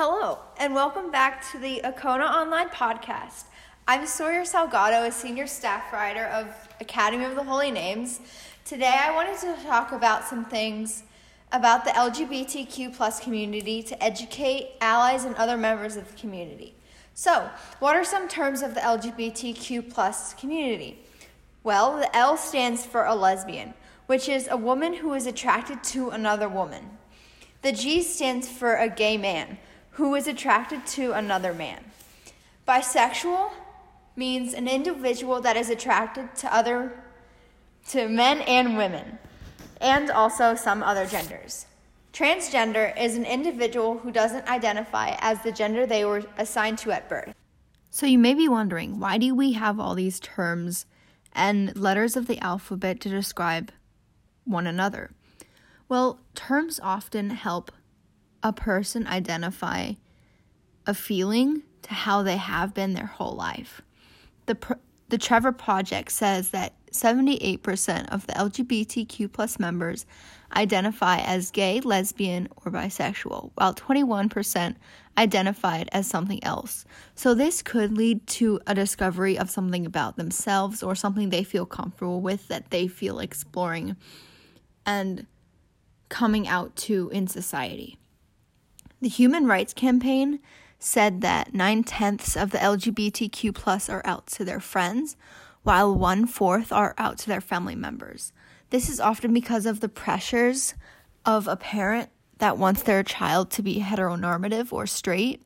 Hello, and welcome back to the Akona Online Podcast. I'm Sawyer Salgado, a senior staff writer of Academy of the Holy Names. Today, I wanted to talk about some things about the LGBTQ plus community to educate allies and other members of the community. So, what are some terms of the LGBTQ plus community? Well, the L stands for a lesbian, which is a woman who is attracted to another woman. The G stands for a gay man, who is attracted to another man. Bisexual means an individual that is attracted to other to men and women and also some other genders. Transgender is an individual who doesn't identify as the gender they were assigned to at birth. So you may be wondering, why do we have all these terms and letters of the alphabet to describe one another? Well, terms often help a person identify a feeling to how they have been their whole life. The, the Trevor Project says that 78% of the LGBTQ plus members identify as gay, lesbian, or bisexual, while 21% identified as something else. So this could lead to a discovery of something about themselves or something they feel comfortable with that they feel exploring and coming out to in society. The Human Rights Campaign said that nine tenths of the LGBTQ plus are out to their friends, while one fourth are out to their family members. This is often because of the pressures of a parent that wants their child to be heteronormative or straight,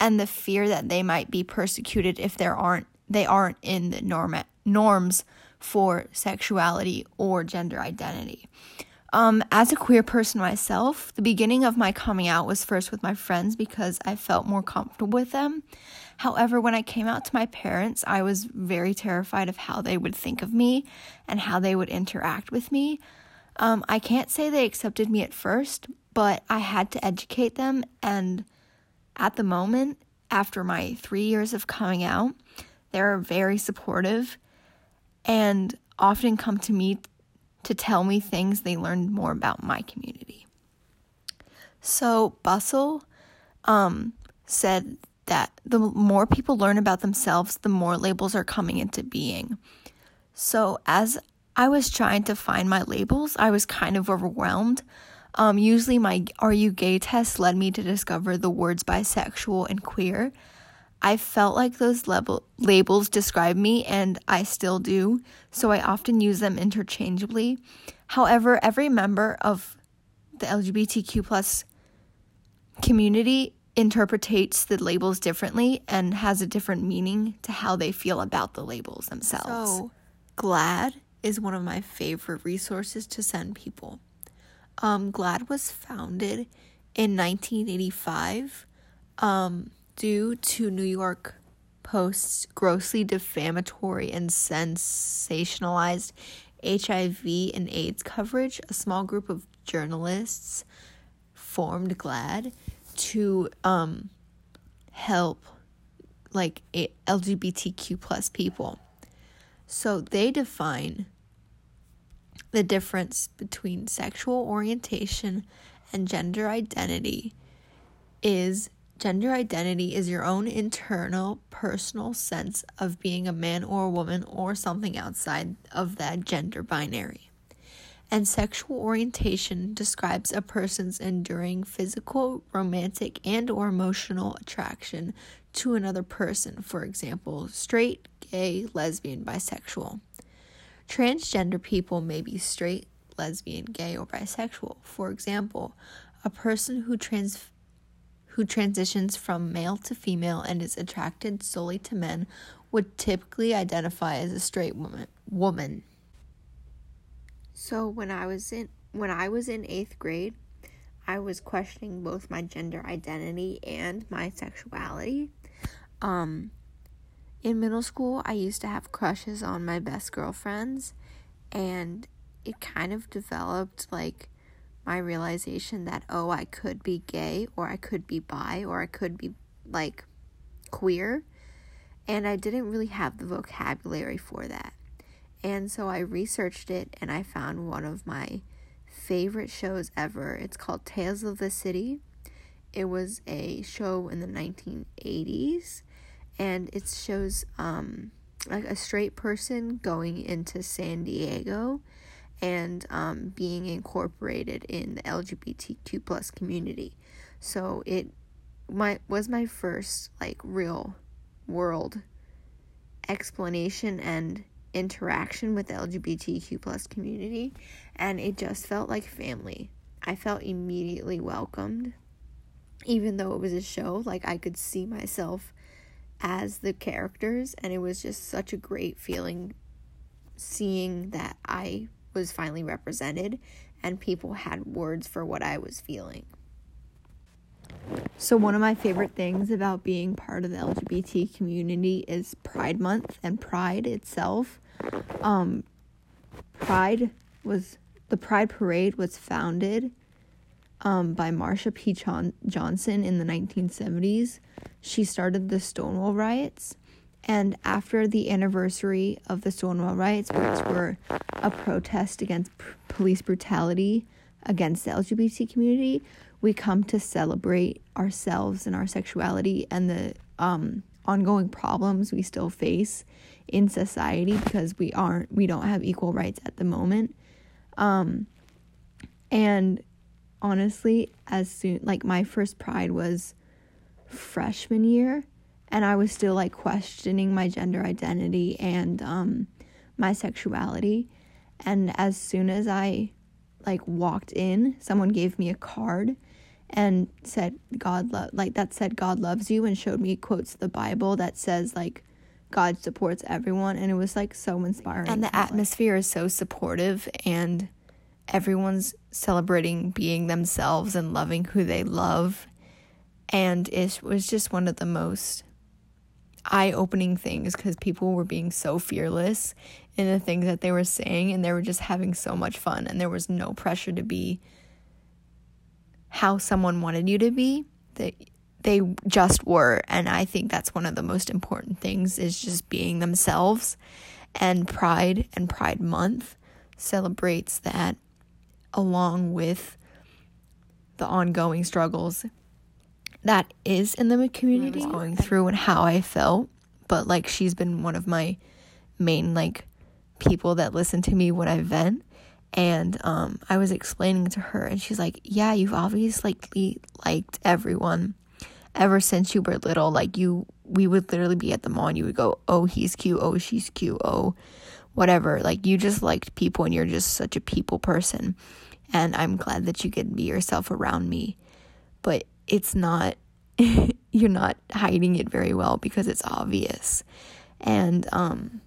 and the fear that they might be persecuted if there aren't they aren't in the norm norms for sexuality or gender identity. Um, as a queer person myself, the beginning of my coming out was first with my friends because I felt more comfortable with them. However, when I came out to my parents, I was very terrified of how they would think of me and how they would interact with me. Um, I can't say they accepted me at first, but I had to educate them. And at the moment, after my three years of coming out, they're very supportive and often come to me to tell me things they learned more about my community. So, Bustle um, said that the more people learn about themselves, the more labels are coming into being. So, as I was trying to find my labels, I was kind of overwhelmed. Um, usually, my Are You Gay test led me to discover the words bisexual and queer. I felt like those level, labels describe me, and I still do, so I often use them interchangeably. However, every member of the LGBTQ plus community interprets the labels differently and has a different meaning to how they feel about the labels themselves. So, GLAAD is one of my favorite resources to send people. Um, GLAAD was founded in 1985. Um, due to New York Post's grossly defamatory and sensationalized HIV and AIDS coverage, a small group of journalists formed GLAAD to um, help like LGBTQ plus people. So they define the difference between sexual orientation and gender identity is Gender identity is your own internal, personal sense of being a man or a woman or something outside of that gender binary. And sexual orientation describes a person's enduring physical, romantic, and or emotional attraction to another person, for example, straight, gay, lesbian, bisexual. Transgender people may be straight, lesbian, gay, or bisexual. For example, a person who trans who transitions from male to female and is attracted solely to men would typically identify as a straight woman. Woman. So when I was in when I was in 8th grade, I was questioning both my gender identity and my sexuality. Um in middle school, I used to have crushes on my best girlfriends and it kind of developed like my realization that, oh, I could be gay or I could be bi or I could be like queer. And I didn't really have the vocabulary for that. And so I researched it and I found one of my favorite shows ever. It's called Tales of the City. it was a show in the 1980s, and it shows um, like a straight person going into San Diego and um, being incorporated in the LGBTQ plus community. So it my was my first like real world explanation and interaction with the LGBTQ plus community and it just felt like family. I felt immediately welcomed even though it was a show like I could see myself as the characters and it was just such a great feeling seeing that I was finally represented and people had words for what I was feeling. So, one of my favorite things about being part of the LGBT community is Pride Month and Pride itself. Um, Pride was the Pride Parade was founded um, by Marsha P. John- Johnson in the 1970s. She started the Stonewall riots. And after the anniversary of the Stonewall riots, which were a protest against p- police brutality against the LGBT community, we come to celebrate ourselves and our sexuality and the um, ongoing problems we still face in society because we aren't we don't have equal rights at the moment. Um, and honestly as soon like my first pride was freshman year and i was still like questioning my gender identity and um, my sexuality and as soon as i like walked in someone gave me a card and said God love like that said God loves you and showed me quotes of the Bible that says like God supports everyone and it was like so inspiring. And the atmosphere is so supportive and everyone's celebrating being themselves and loving who they love. And it was just one of the most eye opening things because people were being so fearless in the things that they were saying and they were just having so much fun and there was no pressure to be how someone wanted you to be. They they just were and I think that's one of the most important things is just being themselves. And Pride and Pride Month celebrates that along with the ongoing struggles that is in the community going through and how I felt. But like she's been one of my main like people that listen to me when I vent and um, I was explaining to her, and she's like, "Yeah, you've obviously liked everyone ever since you were little. Like you, we would literally be at the mall, and you would go, "Oh, he's cute. Oh, she's cute. Oh, whatever." Like you just liked people, and you're just such a people person. And I'm glad that you can be yourself around me, but it's not. you're not hiding it very well because it's obvious, and um,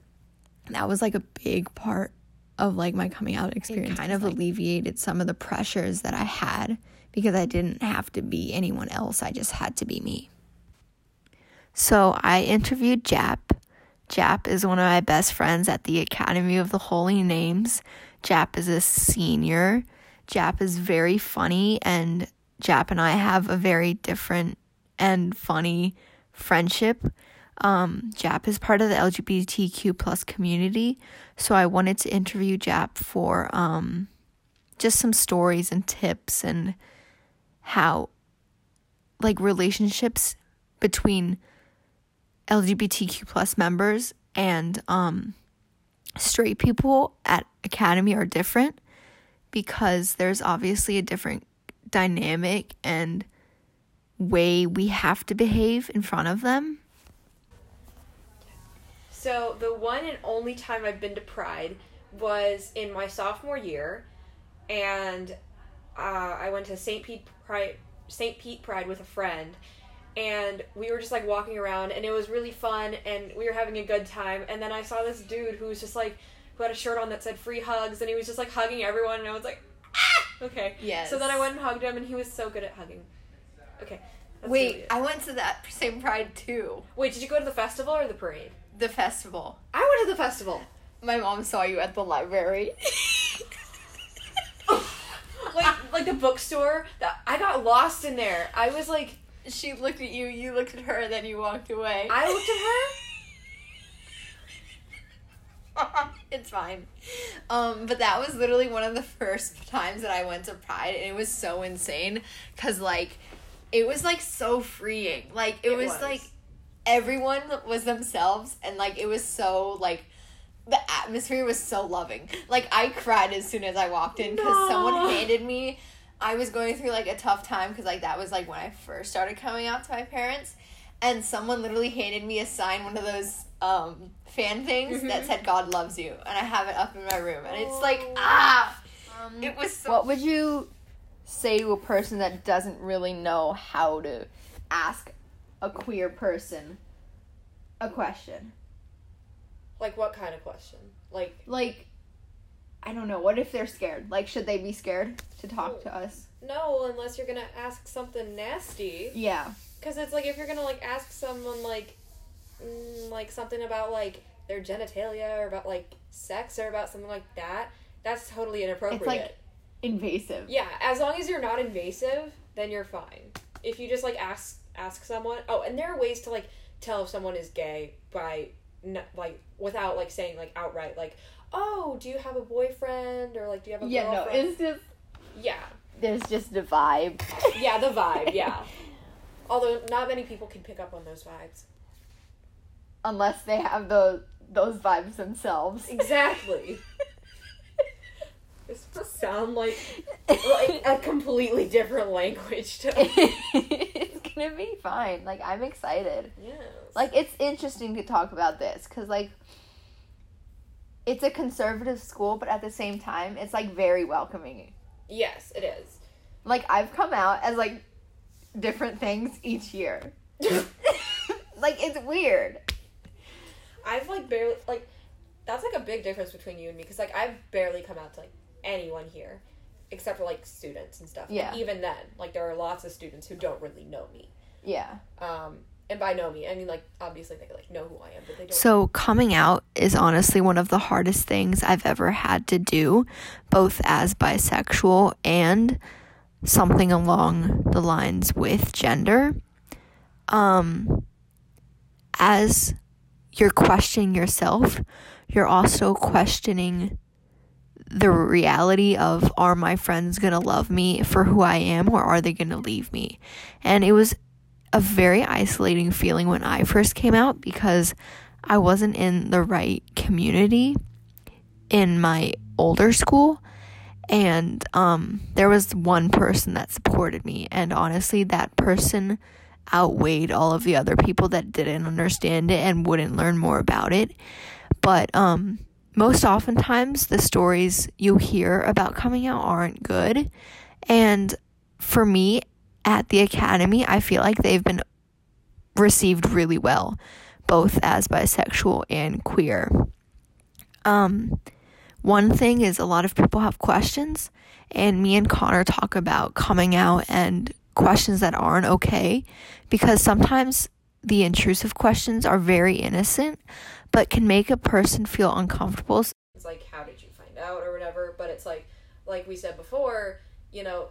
that was like a big part of like my coming out experience kind of like, alleviated some of the pressures that I had because I didn't have to be anyone else. I just had to be me. So I interviewed Jap. Jap is one of my best friends at the Academy of the Holy Names. Jap is a senior. Jap is very funny, and Jap and I have a very different and funny friendship. Um, Jap is part of the LGBTQ plus community, so I wanted to interview Jap for um, just some stories and tips and how, like, relationships between LGBTQ plus members and um, straight people at Academy are different because there's obviously a different dynamic and way we have to behave in front of them so the one and only time I've been to Pride was in my sophomore year, and uh, I went to St. Pete Pride, St. Pete Pride with a friend, and we were just like walking around, and it was really fun, and we were having a good time. And then I saw this dude who was just like, who had a shirt on that said "free hugs," and he was just like hugging everyone, and I was like! Okay, yes. So then I went and hugged him, and he was so good at hugging. Okay. Wait, I went to that same Pride too. Wait, did you go to the festival or the parade? the festival. I went to the festival. My mom saw you at the library. like like the bookstore. That I got lost in there. I was like she looked at you, you looked at her, then you walked away. I looked at her. it's fine. Um, but that was literally one of the first times that I went to Pride, and it was so insane because like it was like so freeing. Like it, It was, was. like everyone was themselves and like it was so like the atmosphere was so loving. Like I cried as soon as I walked in because No. someone handed me I was going through like a tough time because like that was like when I first started coming out to my parents and someone literally handed me a sign, one of those um fan things that Mhm. said God loves you and I have it up in my room and it's like Oh. ah Um, it was so what would you say to a person that doesn't really know how to ask a queer person a question? Like what kind of question? Like Like, I don't know. What if they're scared? Like, should they be scared to talk to us? no, unless you're gonna ask something nasty. Yeah. Because it's like if you're gonna like ask someone like, mm, like something about like their genitalia or about like sex or about something like that, that's totally inappropriate. like- Invasive. yeah, as long as you're not invasive, then you're fine. If you just like ask ask someone, oh, and there are ways to like tell if someone is gay by like without like saying like outright like, oh, do you have a boyfriend or like do you have a Yeah, no, it's just, yeah, there's just the vibe. yeah, the vibe, yeah. Although not many people can pick up on those vibes. Unless they have those, those vibes themselves. Exactly. This must sound like like a completely different language to it's gonna be fine. Like, I'm excited. Yes. Like, it's interesting to talk about this because, like, it's a conservative school, but at the same time, it's like very welcoming. yes, it is. Like, I've come out as like different things each year. like, it's weird. I've like barely like that's like a big difference between you and me because like I've barely come out to like anyone here except for like students and stuff. And Yeah. even then, like there are lots of students who don't really know me. Yeah. Um, and by know me, I mean like obviously they like know who I am, but they don't. So, coming out is honestly one of the hardest things I've ever had to do, both as bisexual and something along the lines with gender. Um, as you're questioning yourself, you're also questioning the reality of are my friends going to love me for who I am or are they going to leave me? And it was a very isolating feeling when I first came out because I wasn't in the right community in my older school and um there was one person that supported me and honestly that person outweighed all of the other people that didn't understand it and wouldn't learn more about it. But um most oftentimes the stories you hear about coming out aren't good. And for me at the academy i feel like they've been received really well both as bisexual and queer. Um one thing is a lot of people have questions and me and connor talk about coming out and questions that aren't okay because sometimes the intrusive questions are very innocent but can make a person feel uncomfortable. It's like how did you find out or whatever but it's like like we said before you know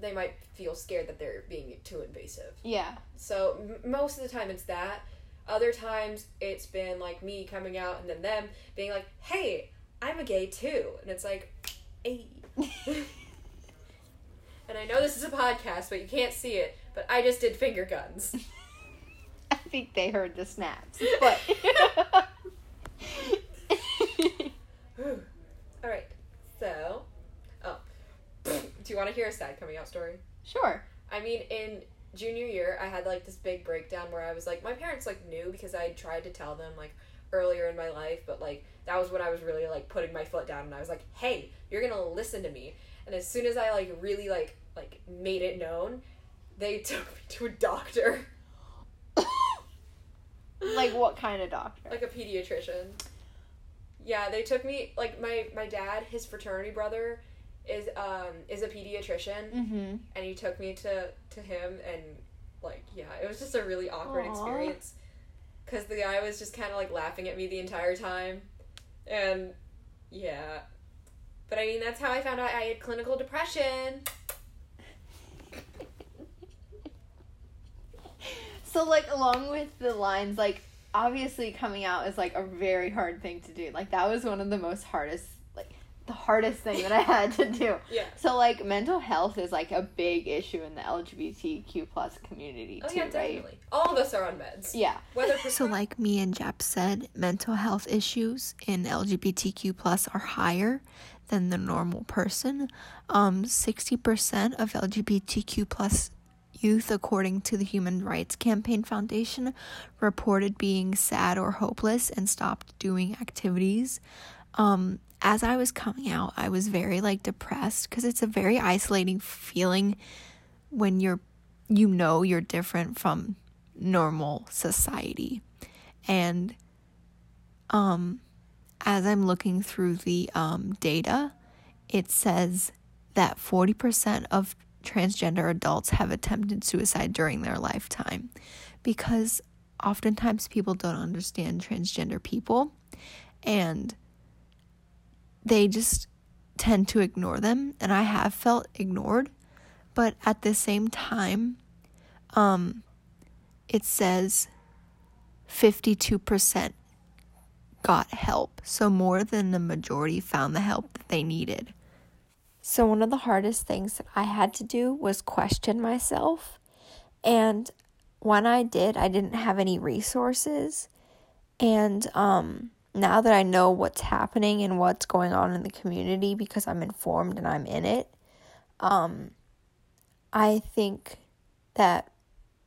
they might feel scared that they're being too invasive. Yeah. So m- most of the time it's that. Other times it's been like me coming out and then them being like hey i'm a gay too. And it's like hey and i know this is a podcast but you can't see it but i just did finger guns. I think they heard the snaps but all right so oh. Do you want to hear a sad coming out story? Sure. I mean, in junior year, I had like this big breakdown where I was like, my parents like knew because I tried to tell them like earlier in my life, but like that was when I was really like putting my foot down and I was like, hey, you're gonna listen to me. And as soon as I like really like like made it known, they took me to a doctor, like what kind of doctor like a pediatrician. Yeah, they took me like my my dad, his fraternity brother is um is a pediatrician mm-hmm and he took me to to him and like yeah it was just a really awkward Aw. experience because the guy was just kind of like laughing at me the entire time. And yeah. But i mean that's how i found out i had clinical depression. So like along with the lines like obviously coming out is like a very hard thing to do. Like that was one of the most hardest the hardest thing that I had to do. Yeah. So like mental health is like a big issue in the LGBTQ plus community Oh too, yeah, right? definitely. All of us are on meds. Yeah. Whether So like me and Jep said, mental health issues in LGBTQ plus are higher than the normal person. Um 60% of LGBTQ plus youth according to the Human Rights Campaign Foundation reported being sad or hopeless and stopped doing activities. Um as I was coming out, I was very like depressed cuz it's a very isolating feeling when you're you know you're different from normal society. And um as I'm looking through the um data, it says that 40% of transgender adults have attempted suicide during their lifetime because oftentimes people don't understand transgender people and they just tend to ignore them and I have felt ignored. But at the same time um it says 52% got help. So more than the majority found the help that they needed. So one of the hardest things that I had to do was question myself. And when I did I didn't have any resources. And um now that I know what's happening and what's going on in the community because I'm informed and I'm in it um I think that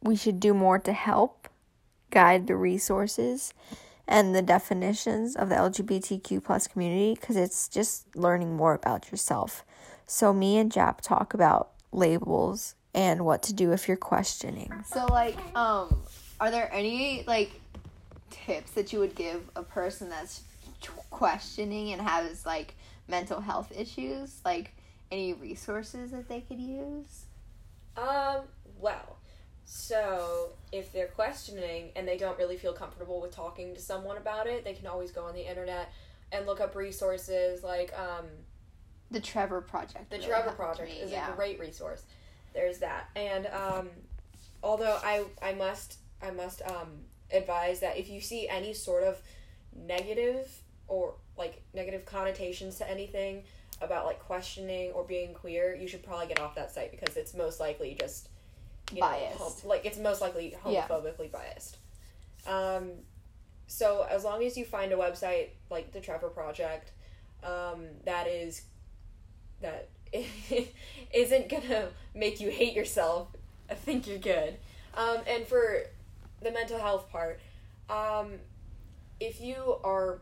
we should do more to help guide the resources and the definitions of the LGBTQ plus community because it's just learning more about yourself. So me and Jap talk about labels and what to do if you're questioning. So like, um, are there any like tips that you would give a person that's questioning and has like mental health issues? Like any resources that they could use? Um, well, so if they're questioning and they don't really feel comfortable with talking to someone about it, they can always go on the internet and look up resources like um, The Trevor Project. the really Trevor Project me, is yeah. a great resource. There's that, and um, although I I must I must um, advise that if you see any sort of negative or like negative connotations to anything about like questioning or being queer, you should probably get off that site because it's most likely just you know, Biased. hom- like it's most likely Yeah. homophobically biased. Um, so as long as you find a website like the Trevor Project um, that is that isn't gonna make you hate yourself, I think you're good. Um, and for the mental health part, um, if you are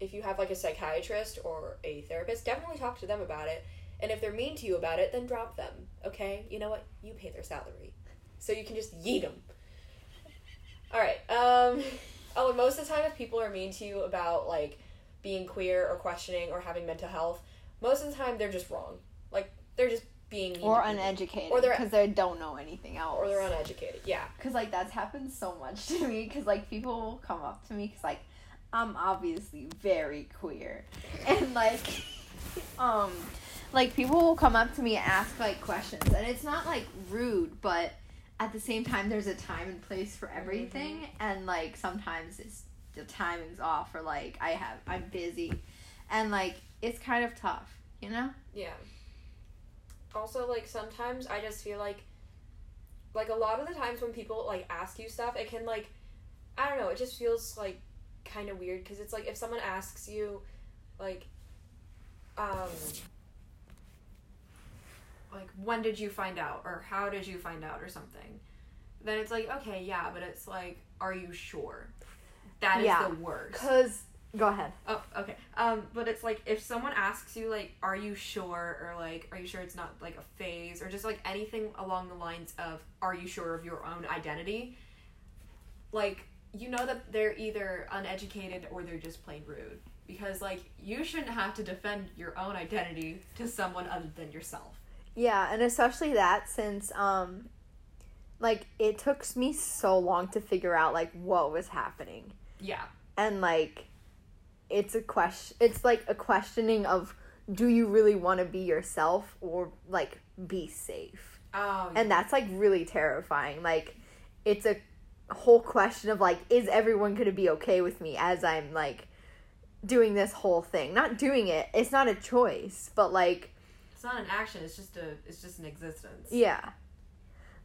if you have like a psychiatrist or a therapist, definitely talk to them about it. And if they're mean to you about it, then drop them. Okay, you know what? You pay their salary, so you can just yeet them. All right. Um, oh, and most of the time, if people are mean to you about like being queer or questioning or having mental health, most of the time they're just wrong. Like they're just being or uneducated Or they're- because they don't know anything else or they're uneducated. Yeah. because like that's happened so much to me because like people will come up to me because like i'm obviously very queer. And like um like people will come up to me and ask like questions. And it's not like rude but at the same time there's a time and place for everything. And like sometimes it's the timing's off or like i have i'm busy. And like it's kind of tough you know? Yeah. Also, like sometimes I just feel like, like a lot of the times when people like ask you stuff, it can like, I don't know, it just feels like kind of weird because it's like if someone asks you, like, um, like when did you find out or how did you find out or something, then it's like okay, yeah, but it's like, are you sure? That is Yeah. the worst. because go ahead Oh, okay. Um, but it's like if someone asks you like, "Are you sure?" or like, "Are you sure it's not like a phase?" or just like anything along the lines of, "Are you sure of your own identity?" Like you know that they're either uneducated or they're just plain rude because like you shouldn't have to defend your own identity to someone other than yourself. Yeah, and especially that since um like it took me so long to figure out like what was happening. Yeah. And like it's a question it's like a questioning of do you really want to be yourself or like be safe? Oh. And that's like really terrifying. Like it's a whole question of like is everyone going to be okay with me as I'm like doing this whole thing. Not doing it. It's not a choice, but like It's not an action. It's just a. It's just an existence. yeah.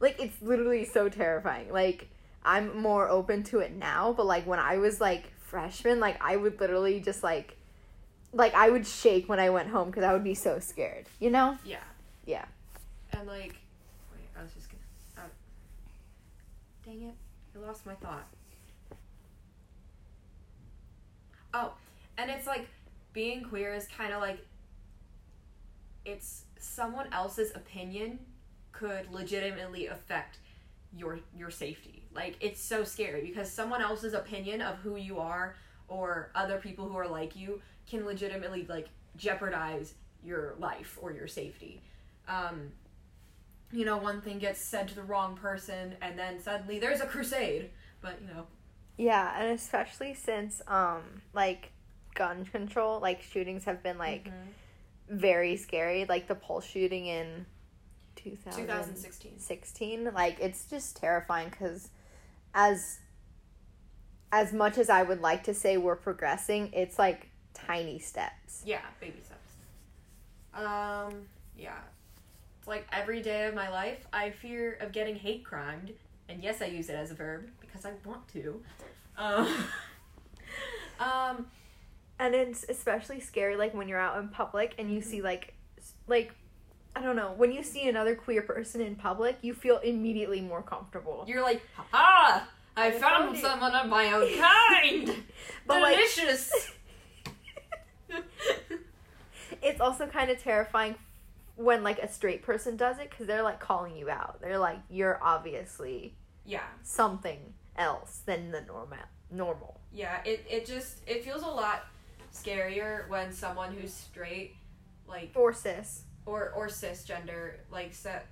Like it's literally so terrifying. Like I'm more open to it now, but like when I was like freshman, like I would literally just like like I would shake when I went home cuz I would be so scared, you know? Yeah. Yeah. And like, wait, I was just gonna. Uh, dang it! I lost my thought. Oh, and it's like being queer is kind of like it's someone else's opinion could legitimately affect your your safety. Like it's so scary because someone else's opinion of who you are or other people who are like you can legitimately like jeopardize your life or your safety. Um, you know, one thing gets said to the wrong person, and then suddenly there's a crusade. But you know, Yeah, and especially since um like gun control, like shootings have been like very scary, like the Pulse shooting in 2016. 16 like it's just terrifying cuz as as much as I would like to say we're progressing, it's like tiny steps. Yeah, baby steps. Um, yeah. It's like every day of my life, I fear of getting hate crimed, and yes, I use it as a verb because I want to. Um, um, And it's especially scary like when you're out in public and you see like like I don't know, when you see another queer person in public, you feel immediately more comfortable. you're like, ha! I I found found someone of my own kind. But, like- Delicious. it's also kind of terrifying when like a straight person does it because they're like calling you out. They're like, you're obviously yeah. something else than the normal. Normal. Yeah, it, it just it feels a lot scarier when someone who's straight, like Or cis. Or or cisgender, like set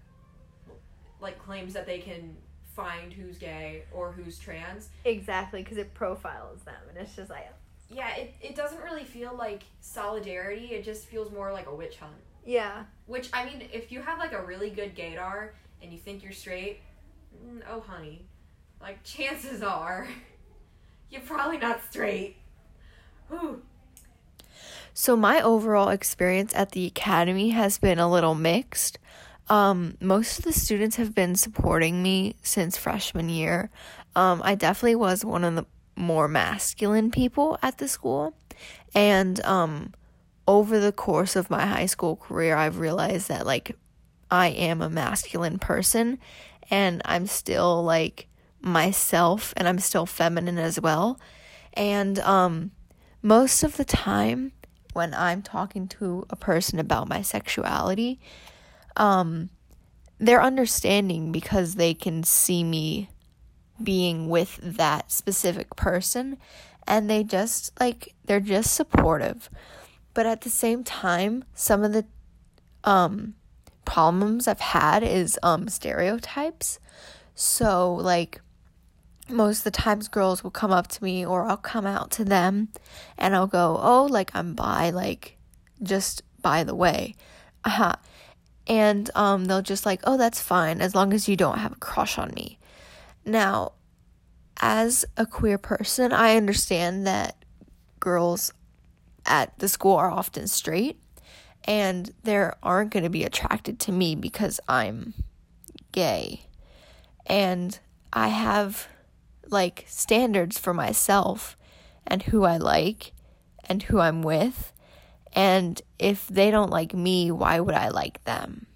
like claims that they can find who's gay or who's trans. Exactly, because it profiles them, and it's just like, Yeah, it, it doesn't really feel like solidarity. It just feels more like a witch hunt. yeah, Which I mean, if you have like a really good gaydar and you think you're straight, mm, oh honey, like chances are you're probably not straight. Whew. So my overall experience at the academy has been a little mixed. Um, most of the students have been supporting me since freshman year. Um, I definitely was one of the more masculine people at the school, and um, over the course of my high school career, I've realized that like I am a masculine person, and I'm still like myself, and I'm still feminine as well, and um most of the time when I'm talking to a person about my sexuality, um, they're understanding because they can see me being with that specific person and they just like they're just supportive. But at the same time, some of the um problems I've had is um stereotypes. So like most of the times girls will come up to me or I'll come out to them and I'll go, "Oh, like I'm bi, like just by the way." Uh-huh. And um they'll just like, "Oh, that's fine as long as you don't have a crush on me." Now, as a queer person, I understand that girls at the school are often straight and they aren't going to be attracted to me because I'm gay. And I have like standards for myself and who I like and who I'm with. And if they don't like me, why would I like them?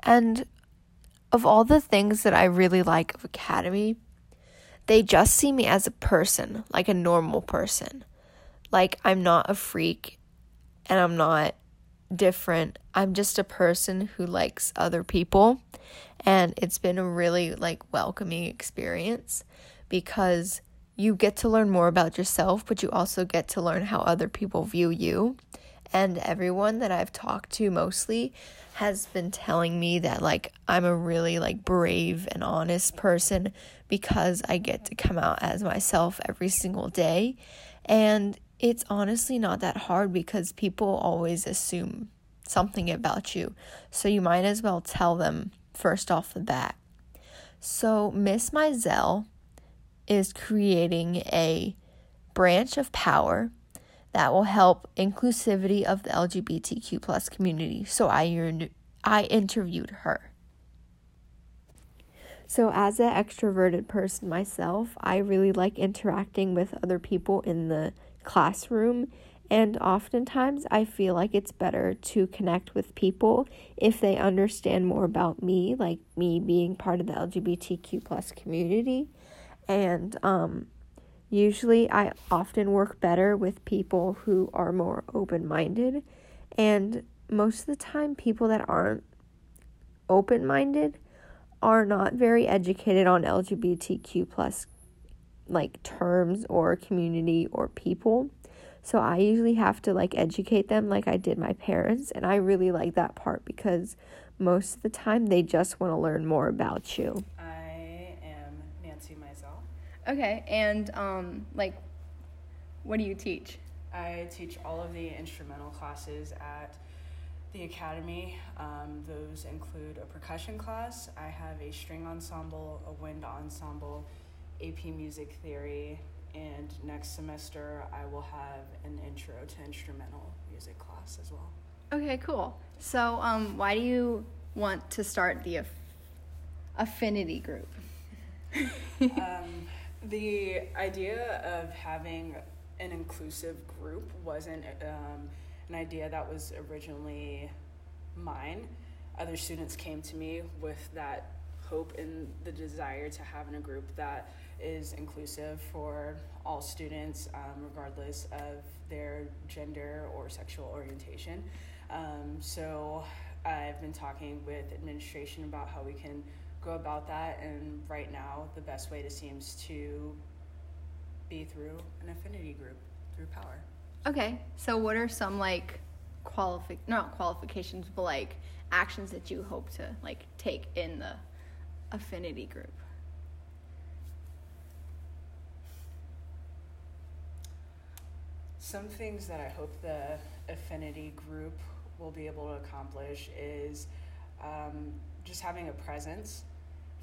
And of all the things that I really like of Academy, they just see me as a person, like a normal person. Like I'm not a freak and I'm not different. I'm just a person who likes other people. And it's been a really like welcoming experience because you get to learn more about yourself, but you also get to learn how other people view you. And everyone that I've talked to mostly has been telling me that like I'm a really like brave and honest person because I get to come out as myself every single day. And it's honestly not that hard because people always assume something about you. So you might as well tell them first off the bat. So Miss Mizell is creating a branch of power that will help inclusivity of the LGBTQ plus community. So I I interviewed her. So as an extroverted person myself, I really like interacting with other people in the classroom and oftentimes I feel like it's better to connect with people if they understand more about me, like me being part of the LGBTQ plus community. And um Usually, I often work better with people who are more open minded, and most of the time, people that aren't open minded are not very educated on LGBTQ plus like terms or community or people. So I usually have to like educate them like I did my parents and I really like that part because most of the time they just want to learn more about you. I am Nancy Mizell. Okay, and um, like, what do you teach? I teach all of the instrumental classes at the academy. Um, those include a percussion class. I have a string ensemble, a wind ensemble, AP music theory, and next semester I will have an intro to instrumental music class as well. Okay, cool. So, um, why do you want to start the aff- affinity group? um, the idea of having an inclusive group wasn't um, an idea that was originally mine. Other students came to me with that hope and the desire to have in a group that is inclusive for all students, um, regardless of their gender or sexual orientation. Um, so I've been talking with administration about how we can go about that. And right now, the best way to seems to be through an affinity group through power. Okay, so what are some like qualifi not qualifications, but like actions that you hope to like take in the affinity group? Some things that I hope the affinity group will be able to accomplish is um, just having a presence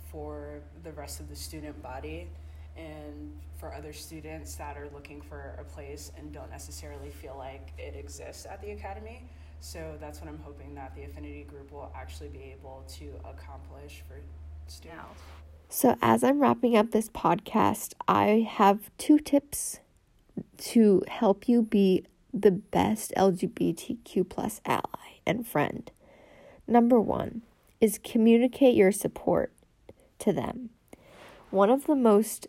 for the rest of the student body and for other students that are looking for a place and don't necessarily feel like it exists at the academy. So that's what I'm hoping that the affinity group will actually be able to accomplish for students. So, as I'm wrapping up this podcast, I have two tips to help you be the best LGBTQ plus ally and friend. Number one is communicate your support to them. One of the most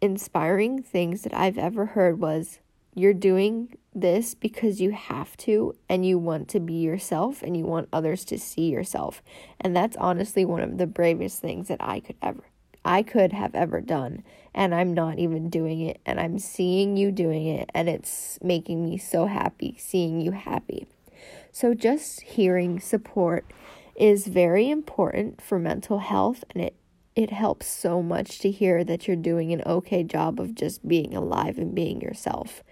inspiring things that I've ever heard was you're doing this because you have to and you want to be yourself and you want others to see yourself. And that's honestly one of the bravest things that I could ever I could have ever done and I'm not even doing it and I'm seeing you doing it and it's making me so happy seeing you happy. So just hearing support is very important for mental health and it it helps so much to hear that you're doing an okay job of just being alive and being yourself.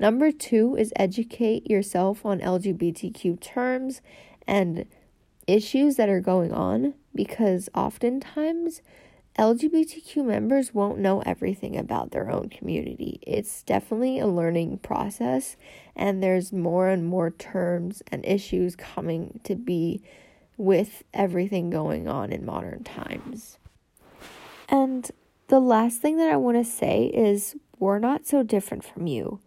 Number two is educate yourself on LGBTQ terms and issues that are going on because oftentimes LGBTQ members won't know everything about their own community. It's definitely a learning process, and there's more and more terms and issues coming to be with everything going on in modern times. And the last thing that I want to say is we're not so different from you.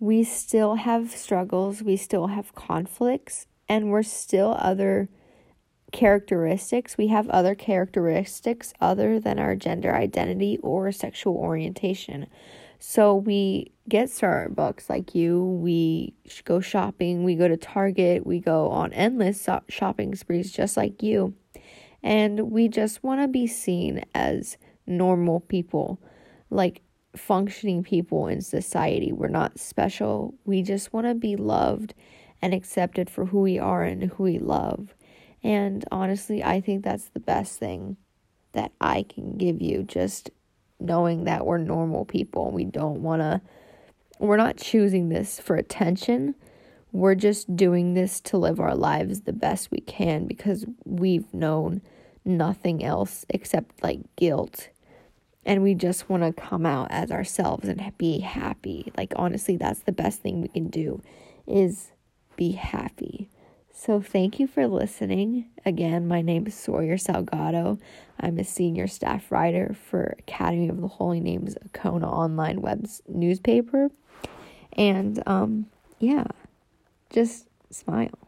We still have struggles, we still have conflicts, and we're still other characteristics. We have other characteristics other than our gender identity or sexual orientation. So we get Starbucks like you, we go shopping, we go to Target, we go on endless shopping sprees just like you. And we just want to be seen as normal people, like functioning people in society. We're not special. We just want to be loved and accepted for who we are and who we love. And honestly, I think that's the best thing that I can give you just knowing that we're normal people. We don't want to, we're not choosing this for attention. We're just doing this to live our lives the best we can because we've known nothing else except like guilt and we just want to come out as ourselves and be happy. Like honestly, that's the best thing we can do is be happy. So thank you for listening. Again, my name is Sawyer Salgado. I'm a senior staff writer for Academy of the Holy Names Kona online web newspaper. And um yeah, just smile.